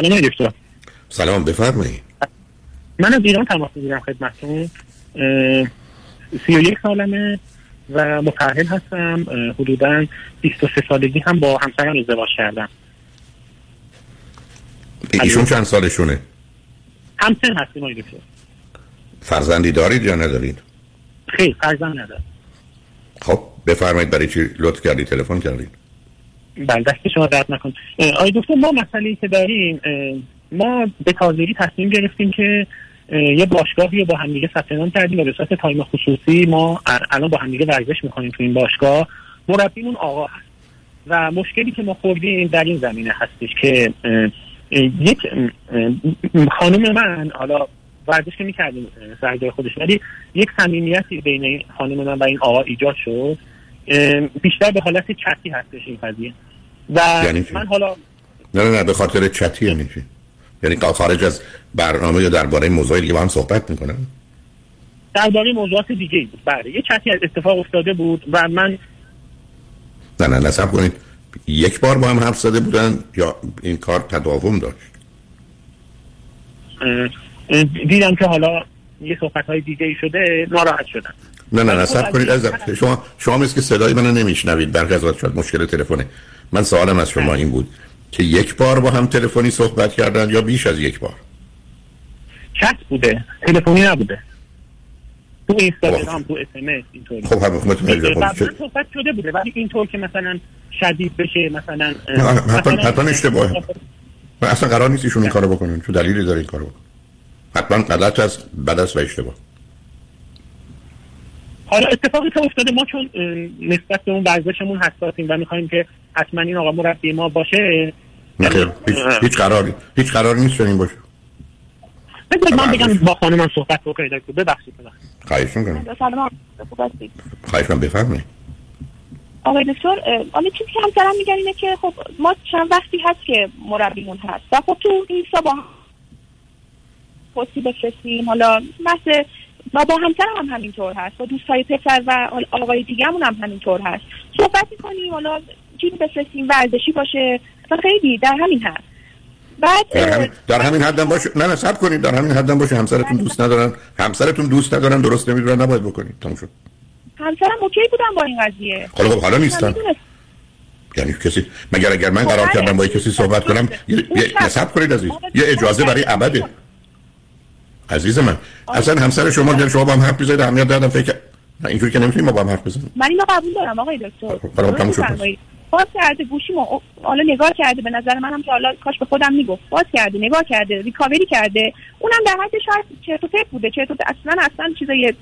سلام دکتر سلام بفرمایید. من از ایران تماس می‌گیرم خدمتتون. سی و یک سالمه و متأهل هستم. حدودا 23 سالگی هم با همسرم ازدواج کردم. ایشون چند سالشونه؟ همسن هستیم آقای دکتر. فرزندی دارید یا ندارید؟ خیلی فرزند ندارم. خب بفرمایید برای چی لطف کردید تلفن کردید بله دست شما درد نکن آقای دکتر ما مسئله که داریم ما به تازگی تصمیم گرفتیم که یه باشگاهی با همدیگه ثبت نام کردیم و به صورت تایم خصوصی ما الان با همدیگه ورزش می‌کنیم تو این باشگاه. مربیمون آقا هست. و مشکلی که ما خوردیم در این زمینه هستش که یک خانم من حالا ورزش که می‌کردیم سرجای خودش ولی یک صمیمیتی بین خانم من و این آقا ایجاد شد. بیشتر به حالت چتی هستش این قضیه. و یعنی من حالا نه نه نه به خاطر چتی یعنی چی؟ یعنی خارج از برنامه یا درباره موضوع دیگه با هم صحبت می‌کنن؟ درباره موضوعات دیگه بود. بله یه چتی از اتفاق افتاده بود و من نه نه نصب کنید. یک بار با هم حرف زده بودن یا این کار تداوم داشت؟ دیدم که حالا یه صحبت های دیگه ای شده ناراحت شدم. نه نه نصب کنید از شما شما مثل که صدای منو نمیشنوید برخی از شاید مشکل تلفنه. من سوالم از شما این بود که یک بار با هم تلفنی صحبت کردن یا بیش از یک بار؟ چت بوده تلفنی نبوده. تو Instagram تو SMS اینطوری. خب هم قبلا صحبت شده بوده ولی اینطور که مثلا شدید بشه مثلا حتما اشتباهه اصلا قرار نیست ایشون این کارو بکنن چون دلیلی داره این کارو بکنن حتما غلط است بد است و اشتباه. حالا اتفاقی که افتاده ما چون نسبت به اون ورزشمون حساسیم و می‌خوایم که حتما این آقا مربی ما باشه نخیر هیچ, هیچ قراری هیچ قراری نیست چنین باشه. بذارید من بگم با خانم صحبت بکنید دکتر. ببخشید خواهش می‌کنم. سلام. خواهش من بفرمایید. آقای دکتر حالا چیزی که همسرم میگن اینه که خب ما چند وقتی هست که مربیمون هست و خب تو این با پستی بفرستیم. حالا بحث و با همسرم هم همینطور هست با دوستای پسر و آقای دیگهمون هم همینطور هست. صحبت می‌کنیم حالا چیزی بفرستیم ورزشی باشه و خیلی در همین هست بعد در همین, در همین حدم باشه. نه نه سب کنید. در همین حدم باشه. همسرتون دوست ندارن. همسرتون دوست ندارن درست نمی‌دونن نباید بکنید. تموم شد. همسرم اوکی بودم با این قضیه. حالا خب حالا نیستن. یعنی کسی مگر اگر من قرار کردم با کسی صحبت کنم یه نصب کنید عزیز. یه اجازه برای ابده عزیز من اصلا همسر شما دیگه شما با هم حرف بزنید اهمیت دادم فکر نه اینجوری که نمی‌تونیم ما با هم حرف بزنیم. من اینو قبول دارم آقای دکتر. حالا تموم شد. باز کرده گوشیمو حالا نگاه کرده به نظر منم که حالا کاش به خودم می‌گفت. باز کرده نگاه کرده ریکاوری کرده. اونم در حد شاید چرت و پرت بوده. چرت و اصلا اصلا چیزای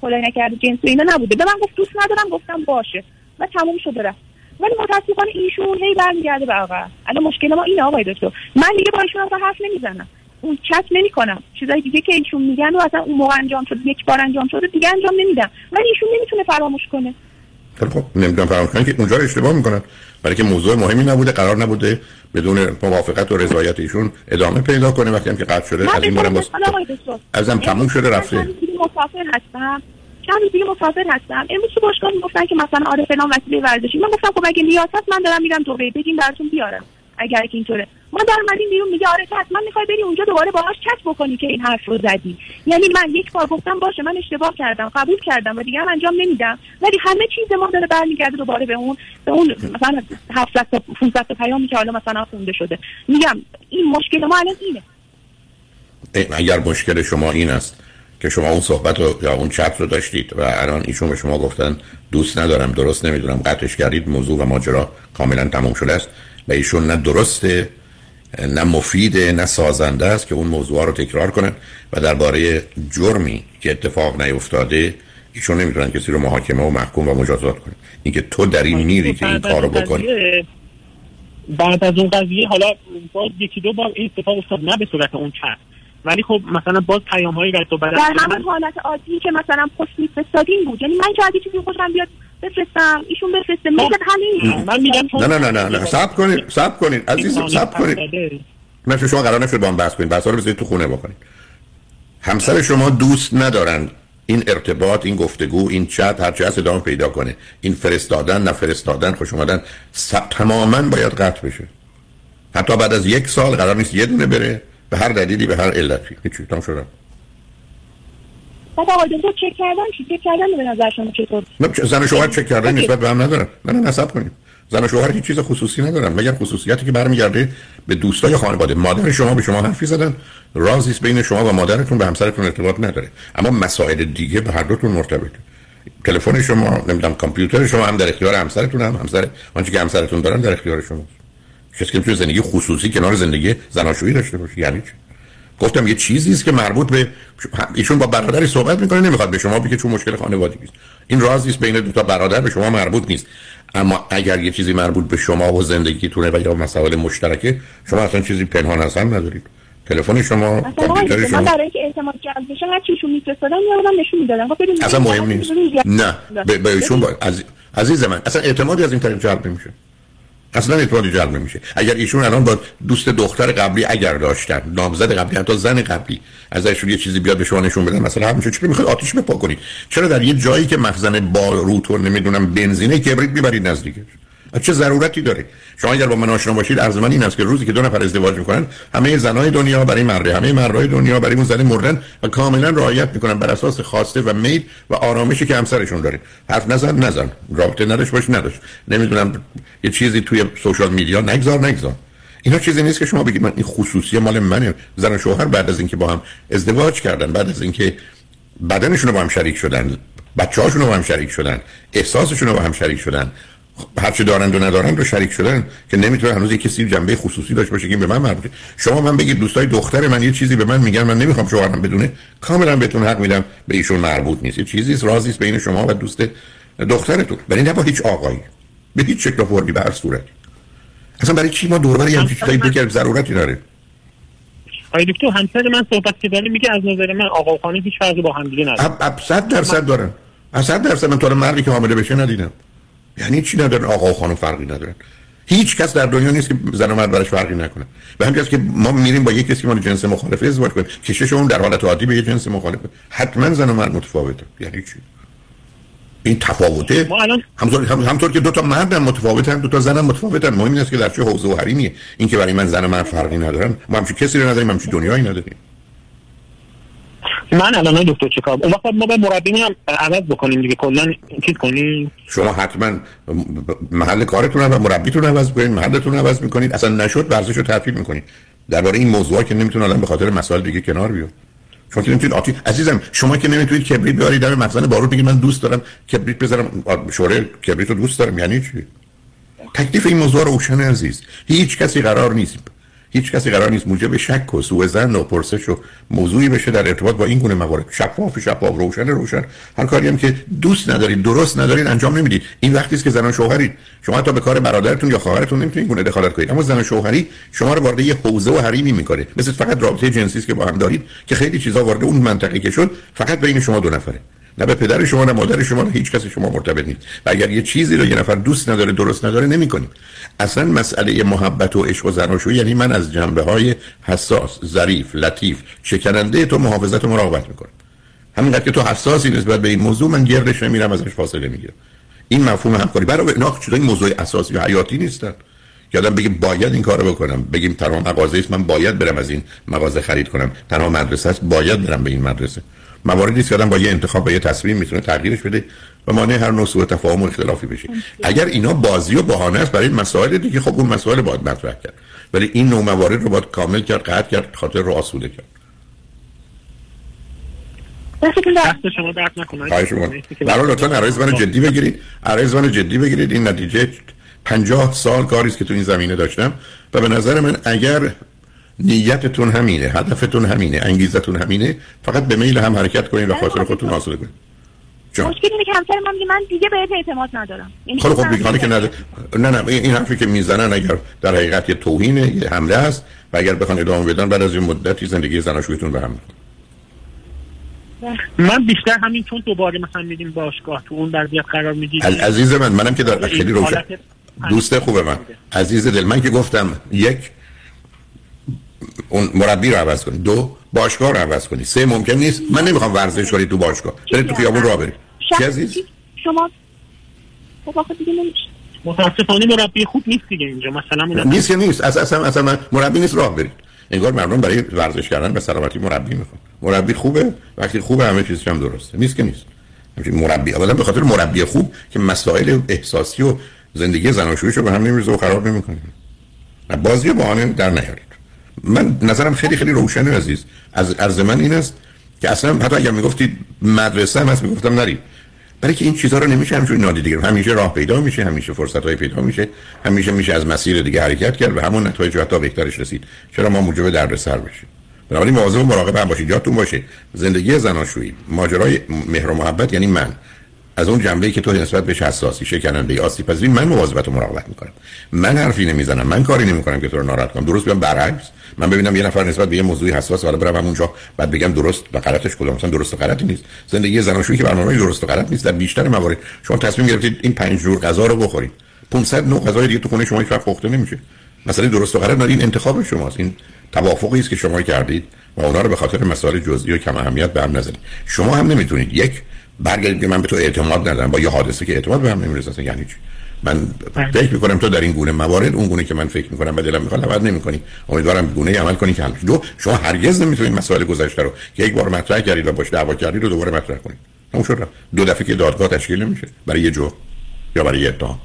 خدای نکرده جنس اینا نبوده. به من گفت دوست ندارم گفتم باشه. و تموم شده رفت. ولی متاسفانه ایشون هی برمیگرده به آقا. الان مشکل ما اینه آقای دکتر. من دیگه با ایشون اصلا حرف نمی‌زنم. اون چت نمی کنم چیزایی دیگه که ایشون میگن و اصلا اون موقع انجام شد یک بار انجام شده دیگه انجام نمیدم ولی ایشون نمی‌تونه فراموش کنه. خب نمی‌دونم فراموش کنه که اونجا رو اشتباه می‌کنن. برای که موضوع مهمی نبوده قرار نبوده بدون موافقت و رضایت ایشون ادامه پیدا کنه وقتی هم که قطع شده از این بارم باز ازم تموم شده رفته. مسافر هستم. چند روز دیگه مسافر هستم. امروز تو باشگاه می‌گفتن که مثلا آره فلان وسیله ورزشی. من گفتم خب اگه نیاز هست من دارم میرم دبی بگین براتون بیارم. اگر که اینطوره. ما در اومدیم بیرون میگه آره حتما می‌خوای بری اونجا دوباره باهاش چت بکنی که این حرف رو زدی. یعنی من یک بار گفتم باشه من اشتباه کردم قبول کردم و دیگه هم انجام نمیدم. ولی همه چیز ما داره برمیگرده دوباره به اون به اون مثلا 700 تا 500 تا پیامی که حالا مثلا خونده شده. میگم این مشکل ما الان اینه. اگر مشکل شما این است که شما اون صحبت رو یا اون چت رو داشتید و الان ایشون به شما گفتن دوست ندارم درست نمی‌دونم قطعش کردید موضوع و ماجرا کاملا تموم شده است و ایشون نه درسته نه مفیده نه سازنده است که اون موضوع رو تکرار کنن و درباره جرمی که اتفاق نیفتاده ایشون نمی‌تونن کسی رو محاکمه و محکوم و مجازات کنن. اینکه تو در این میری که این کارو بکنی. بعد از اون قضیه حالا باز یکی دو بار این اتفاق افتاد نه به صورت اون چت ولی خب مثلا باز پیام هایی رد و بدل در همون حالت عادی که مثلا پست میفرستادین بود. یعنی من که چیزی خوشم بیاد بفرستم. ایشون بفرسته. مثل همین. من میگم نه نه نه نه نه. صبر کنید صبر کنید. عزیز صبر کنید. نه شما قرار نشد با هم بحث کنید بحث رو بذارید تو خونه بکنید همسر شما دوست ندارن. این ارتباط این گفتگو این چت هر چه هست ادامه پیدا کنه. این فرستادن نه فرستادن خوش اومدن تماما باید قطع بشه. حتی بعد از یک سال قرار نیست یه دونه بره. به هر دلیلی به هر علتی. هیچی. تام شدم بعد آقای دکتر چک کردن چی؟ چک کردن به نظر شما چطور؟ زن و شوهر چک کردن نسبت به هم ندارن نه نه نصب کنیم. زن و شوهر هیچ چیز خصوصی ندارن مگر خصوصیتی که برمیگرده به دوستای خانواده. مادر شما به شما حرفی زدن. رازی است بین شما و مادرتون به همسرتون ارتباط نداره. اما مسائل دیگه به هر دوتون مرتبطه تلفن شما نمی‌دونم کامپیوتر شما هم در اختیار همسرتون هم. همسر آنچه که همسرتون دارن در اختیار شما کسی که توی زندگی خصوصی کنار زندگی زناشویی داشته باشه. یعنی چی؟ گفتم یه چیزی است که مربوط به ایشون با برادری صحبت می‌کنه نمی‌خواد به شما بگه چون مشکل خانوادگی است این رازی است بین دو تا برادر به شما مربوط نیست. اما اگر یه چیزی مربوط به شما و زندگیتونه و یا مسائل مشترکه شما اصلا چیزی پنهان اصلا ندارید. تلفن شما کامپیوتر شما. برای اینکه اعتماد جلب بشه هر چیشون میفرستادن یادم نشون می‌دادن. خب اصلا مهم نیست. نه به ایشون. عزیز من اصلا اعتمادی از این طریق جلب نمیشه. اصلا اعتمادی جلب نمیشه. اگر ایشون الان با دوست دختر قبلی اگر داشتن نامزد قبلی حتی زن قبلی ازشون یه چیزی بیاد به شما نشون بدن مثلا همین چرا می‌خواد آتیش بپا کنید چرا در یه جایی که مخزن با روتور نمی‌دونم بنزینه کبریت می‌برید نزدیکش چه ضرورتی داره؟ شما اگر با من آشنا باشید عرض من این است که روزی که دو نفر ازدواج می‌کنن همه زنای دنیا برای مرده همه مردای دنیا برای اون زن مردن و کاملا رعایت می‌کنن بر اساس خواسته و میل و آرامشی که همسرشون داره. حرف نزن نزن. رابطه نداشت باش نداشت. نمی‌دونم یه چیزی توی سوشال میدیا نگذار نگذار. اینا چیزی نیست که شما بگید من این خصوصی مال منه. زن و شوهر بعد از اینکه با هم ازدواج کردن بعد از اینکه بدنشون رو با هم شریک شدن بچه هاشون رو با هم شریک شدن احساسشون رو با هم شریک شدن هرچی دارند و ندارند رو شریک شدن که نمی‌تونه هنوز یک کسی جنبه خصوصی داشته باشه که به من مربوطه. شما من بگید دوستای دختر من یه چیزی به من میگن من نمی‌خوام شوهرم بدونه. کاملا بهتون حق میدم به ایشون مربوط نیست. یه چیزی رازی است بین شما و دوست دخترتون. ولی نه با هیچ آقایی به هیچ شکل فرمی به هر صورتی. اصلا برای چی ما دور هم چیزایی بگیر ضرورتی داره. آقای دکتر همسر من صحبت که داره میگه از نظر من آقا و خانم هیچ فرقی با هم دیگه نداره. 100 درصد دارن. 100 درصد من تو مردی که حامله بشه ندیدم. یعنی چی ندارن؟ آقا و خانم فرقی ندارن. هیچ کس در دنیا نیست که زن و مرد براش فرقی نکنه. به همین که ما میریم با یک کسی ما جنس مخالف ازدواج کنیم کشش اون در حالت عادی به یه جنس مخالف حتما زن و مرد متفاوته. یعنی چی؟ این تفاوته. ما الان همطور, هم... همطور که دو تا مرد هم متفاوتن دو تا زن هم متفاوتن. مهم این است که در چه حوزه و حریمیه. این که برای من زن و مرد فرقی ندارن. ما همچین کسی رو نداریم همچین دنیایی نداریم. من الان دکتر چیکار اون وقت ما به مربی هم عوض بکنیم دیگه کلا چیز کنیم. شما حتما محل کارتون و مربیتون عوض کنید محلتون عوض می‌کنید اصلا نشد ورزش رو تعطیل می‌کنید درباره این موضوع که نمی‌تونه الان به خاطر مسائل دیگه کنار بیاد شما که نمی‌تونید آتی عزیزم شما که نمی‌تونید کبریت بیارید در مخزن بارود میگید من دوست دارم کبریت بذارم شوره کبریت رو دوست دارم. یعنی چی؟ تکلیف این موضوع روشن عزیز. هیچ کسی قرار نیست هیچ کسی قرار نیست موجب شک و سوء زن و پرسش و موضوعی بشه در ارتباط با این گونه موارد. شفاف شفاف روشن روشن. هر کاری هم که دوست ندارید درست ندارید انجام نمی‌دید این وقتی است که زن و شوهرید شما حتی به کار برادرتون یا خواهرتون نمی‌تونید گونه دخالت کنید. اما زن و شوهری شما رو وارد یه حوزه و حریمی می‌کنه. مثل فقط رابطه جنسی که با هم دارید که خیلی چیزا وارد اون منطقه که شد فقط بین شما دو نفره. نه به پدر شما نه مادر شما نه هیچ کسی شما مرتبط نیست. و اگر یه چیزی رو یه نفر دوست نداره درست نداره نمی‌کنیم. اصلا مسئله محبت و عشق و زناشویی یعنی من از جنبه های حساس ظریف لطیف شکننده تو محافظت و مراقبت می‌کنم. همینقدر که تو حساسی نسبت به این موضوع من گردش نمیرم ازش فاصله می‌گیرم. این مفهوم همکاری. برای اینا چیزای موضوع اساسی و حیاتی نیستن؟ آدم بگه باید این کارو بکنم. بگیم تنها مغازه است من باید برم از این مغازه خرید کنم. تنها مدرسه است باید برم به این مدرسه. مواردی است که آدم با یه انتخاب با یه تصمیم می‌تونه تغییرش بده و مانع هر نوع سوء تفاهم و اختلافی بشه. اگر اینا بازی و بهانه است برای مسائل دیگه خب اون مسائل باید مطرح کرد. ولی این نوع موارد رو باید کامل کرد قطع کرد خاطر رو آسوده کرد. دست شما درد نکنه. برای لطفا عرایز من جدی بگیرید. عرایز من جدی بگیرید. این نتیجه پنجاه سال کاری است که تو این زمینه داشتم. و به نظر من اگر نیتتون همینه هدفتون همینه انگیزتون همینه. فقط به میل هم حرکت کنید و خاطر خودتون حاصل کنید مشکل اینه که همسر من میگه من دیگه بهت اعتماد ندارم. خب خب میگه که نداره نه نه این حرفی که می‌زنن اگر در حقیقت یه توهینه یه حمله است و اگر بخوان ادامه بدن بعد از این مدتی زندگی زناشویتون به هم من بیشتر همین چون دوباره مثلا میدیم باشگاه تو اون وضعیت قرار می‌گیریم عزیز من منم که در خیلی روشن. دوست خوب من. عزیز دل. من که گفتم یک اون مربی رو عوض کنی. دو باشگاه رو عوض کنی. سه ممکن نیست. من نمی‌خوام ورزش کنی تو باشگاه. برید تو خیابون راه برید چی عزیز؟ شما خب متاسفانه مربی خوب نیست دیگه اینجا. مثلا نیست نیست. اصلا اصلا مربی نیست راه برید انگار مردم برای ورزش کردن به سلامتی مربی می‌خوان. مربی خوبه. وقتی خوبه همه چیزش هم درسته. نیست که نیست. مربی اولا به خاطر مربی خوب که مسائل احساسی و زندگی زناشویی به هم نمیریزه و خراب نمی‌کنه. بازی بهانه در نیارید من نظرم خیلی خیلی روشنه عزیز. از از من این است که اصلا حتی اگر می‌گفتید مدرسه هم هست می‌گفتم نرید. برای که این چیزها رو نمیشه همینجوری نادیده گرفت. همیشه راه پیدا میشه همیشه فرصت های پیدا میشه همیشه میشه از مسیر دیگه حرکت کرد و همون نتایج حتی بهترش رسید. چرا ما موجب دردسر بشیم؟ بنابراین مواظب و مراقب هم باشید. یادتون باشه زندگی زناشویی ماجرای مهر و محبت یعنی من. از اون جنبه که تو نسبت بهش حساسی شکننده آسیب پذیری من مواظبت و مراقبت می‌کنم. من حرفی نمی‌زنم من کاری نمی‌کنم که تو رو ناراحت کنم. درست بیام برعکس. من ببینم یه نفر نسبت به یه موضوعی حساس حالا برم اونجا بعد بگم درست و غلطش کدوم؟ مثلا درست و غلطی نیست. زندگی زناشویی که برنامه درست و غلط نیست در بیشتر موارد. شما تصمیم گرفتید این پنج جور غذا رو بخورید. 500 نوع غذای دیگه تو خونه شما هیچ وقت پخته نمیشه. مثلا درست و غلط این انتخاب شماست. این توافقی است که شما کردید و اونا رو به خاطر مسائل جزئی و کم اهمیت به هم نزنید. شما هم نمی‌تونید. یک برگردید که من به تو اعتماد ندارم. با یه حادثه که اعتماد به هم نمی‌رسه یعنی چی؟ من بله. فکر می‌کنم تو در این گونه موارد اون گونه که من فکر می‌کنم و دلم می‌خواد عمل نمی‌کنی. امیدوارم گونه عمل کنی که همش دو شما هرگز نمی‌تونید مسائل گذشته رو که یک بار مطرح کردید و باش دعوا کردید رو دوباره مطرح کنید. اون شد دو دفعه که دادگاه تشکیل نمیشه. برای یه جو یا برای یه اتهام.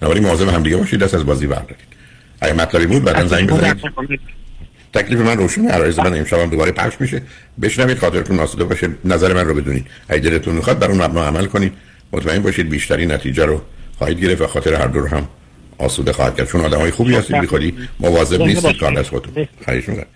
بنابراین مواظب هم دیگه باشید دست از بازی بردارید. اگه مطلبی بود بعدن زنگ بزنید. تکلیف من روشن عرایز من امشب هم دوباره پخش میشه. بشنوید خاطرتون آسوده باشه نظر من رو بدونید. اگه دلتون می‌خواد بر اون مبنا عمل کنید. مطمئن باشید بیشتری نتیجه رو خواهید گرفت و خاطر هر دور هم آسوده خواهد کرد. چون آدمای خوبی هستید بی مواظب نیستید کار از خودتون. خواهش می‌کنم.